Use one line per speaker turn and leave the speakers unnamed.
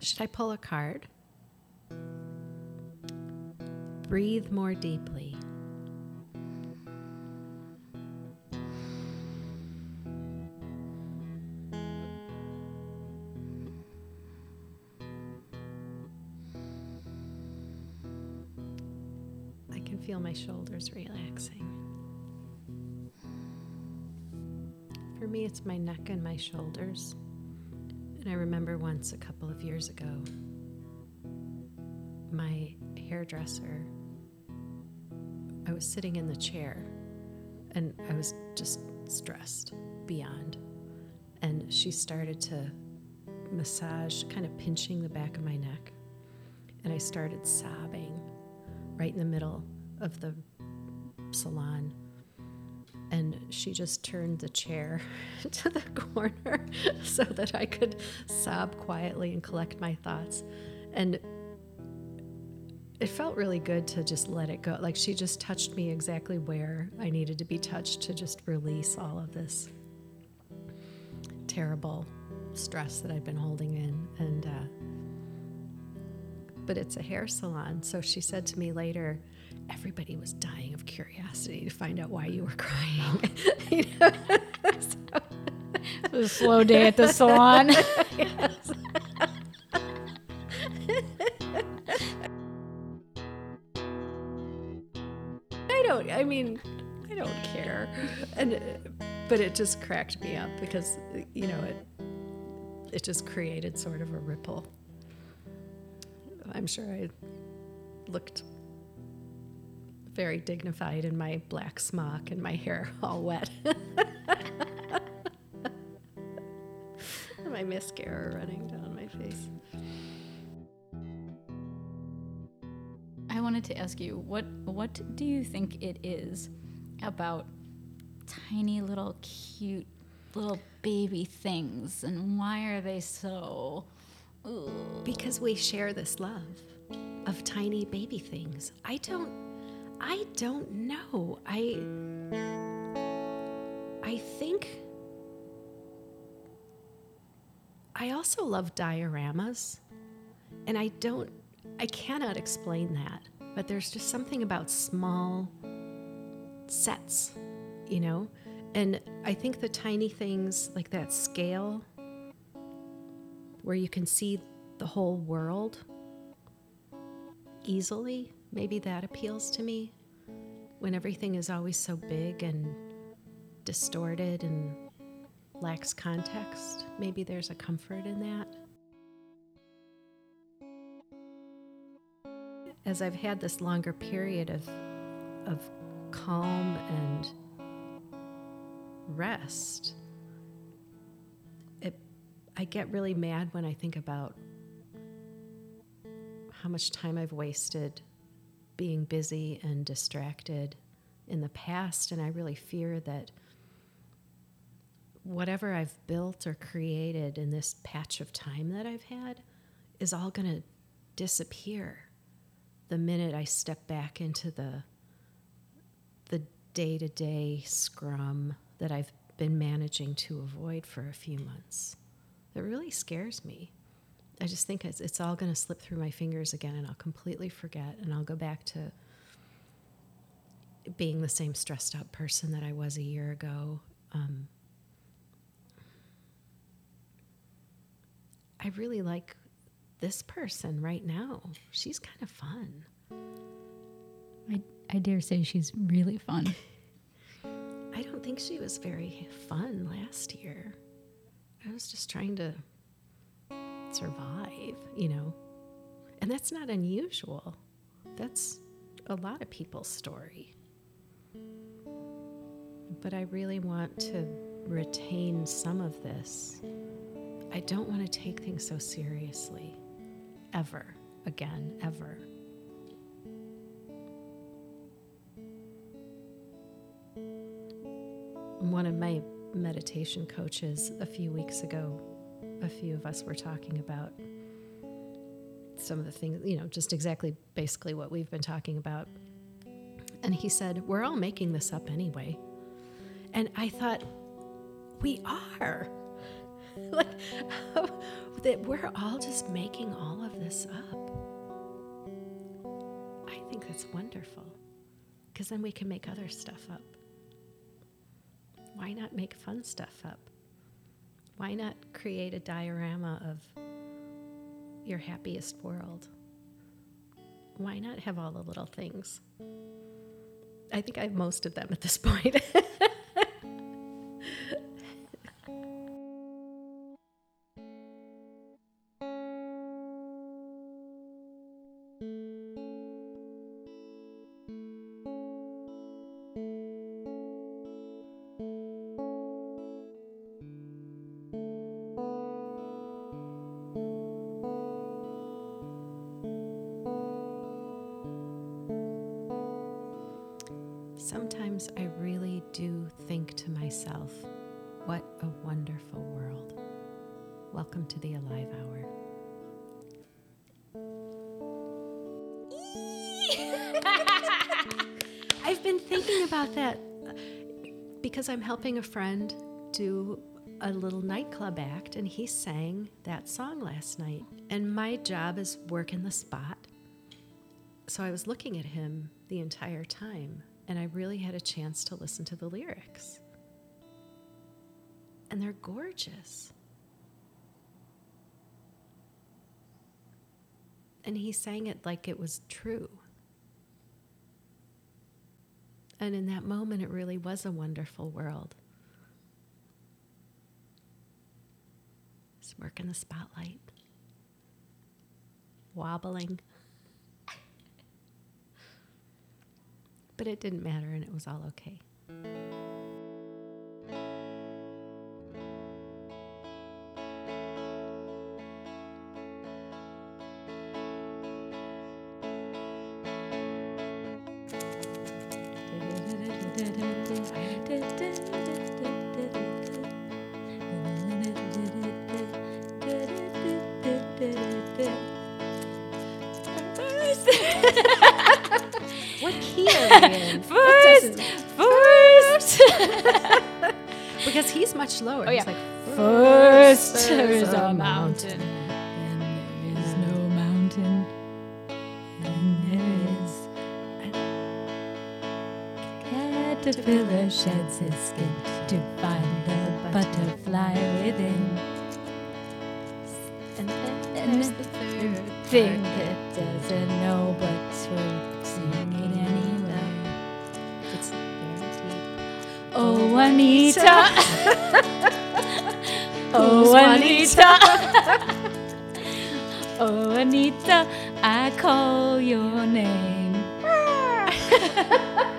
Should I pull a card? Breathe more deeply. I can feel my shoulders relaxing. For me, it's my neck and my shoulders. And I remember once a couple of years ago, my hairdresser, I was sitting in the chair and I was just stressed beyond. And she started to massage, kind of pinching the back of my neck. And I started sobbing right in the middle of the salon. And she just turned the chair to the corner so that I could sob quietly and collect my thoughts. And it felt really good to just let it go. Like she just touched me exactly where I needed to be touched to just release all of this terrible stress that I'd been holding in. And, uh, but it's a hair salon. So she said to me later, everybody was dying of curiosity to find out why you were crying. you know? so,
It was a slow day at the salon.
yes. I don't, I mean, I don't care. And, but it just cracked me up because, you know, it, it just created sort of a ripple. I'm sure I looked very dignified in my black smock and my hair all wet. my mascara running down my face.
I wanted to ask you what what do you think it is about tiny little cute little baby things and why are they so ooh.
Because we share this love of tiny baby things. I don't I don't know. I I think I also love dioramas. And I don't I cannot explain that. But there's just something about small sets, you know? And I think the tiny things like that scale where you can see the whole world easily, maybe that appeals to me. When everything is always so big and distorted and lacks context, maybe there's a comfort in that. As I've had this longer period of, of calm and rest, it, I get really mad when I think about how much time I've wasted being busy and distracted in the past. And I really fear that whatever I've built or created in this patch of time that I've had is all going to disappear the minute I step back into the the day-to-day scrum that I've been managing to avoid for a few months. It really scares me. I just think it's, it's all going to slip through my fingers again and I'll completely forget and I'll go back to being the same stressed out person that I was a year ago. Um, I really like this person right now. She's kind of fun.
I, I dare say she's really fun.
I don't think she was very fun last year. I was just trying to survive, you know. And that's not unusual. That's a lot of people's story. But I really want to retain some of this. I don't want to take things so seriously. Ever. Again, ever. One of my meditation coaches a few weeks ago, a few of us were talking about some of the things, you know, just exactly basically what we've been talking about. And he said, We're all making this up anyway. And I thought, We are. like, that we're all just making all of this up. I think that's wonderful because then we can make other stuff up. Why not make fun stuff up? Why not create a diorama of your happiest world? Why not have all the little things? I think I have most of them at this point. Sometimes I really do think to myself, what a wonderful world. Welcome to the Alive Hour. I've been thinking about that uh, because I'm helping a friend do a little nightclub act, and he sang that song last night. And my job is work in the spot. So I was looking at him the entire time, and I really had a chance to listen to the lyrics. And they're gorgeous. And he sang it like it was true. And in that moment, it really was a wonderful world. Just work in the spotlight, wobbling. But it didn't matter and it was all okay. What key are we in?
First, first,
because he's much lower.
Oh, yeah.
like,
first there is a mountain, and there is no mountain, and there is a caterpillar sheds his skin to find the butterfly within.
And then there's
the
the third
Thing that doesn't know but to singing Oh, Juanita. oh, Juanita. oh, Juanita, I call your name.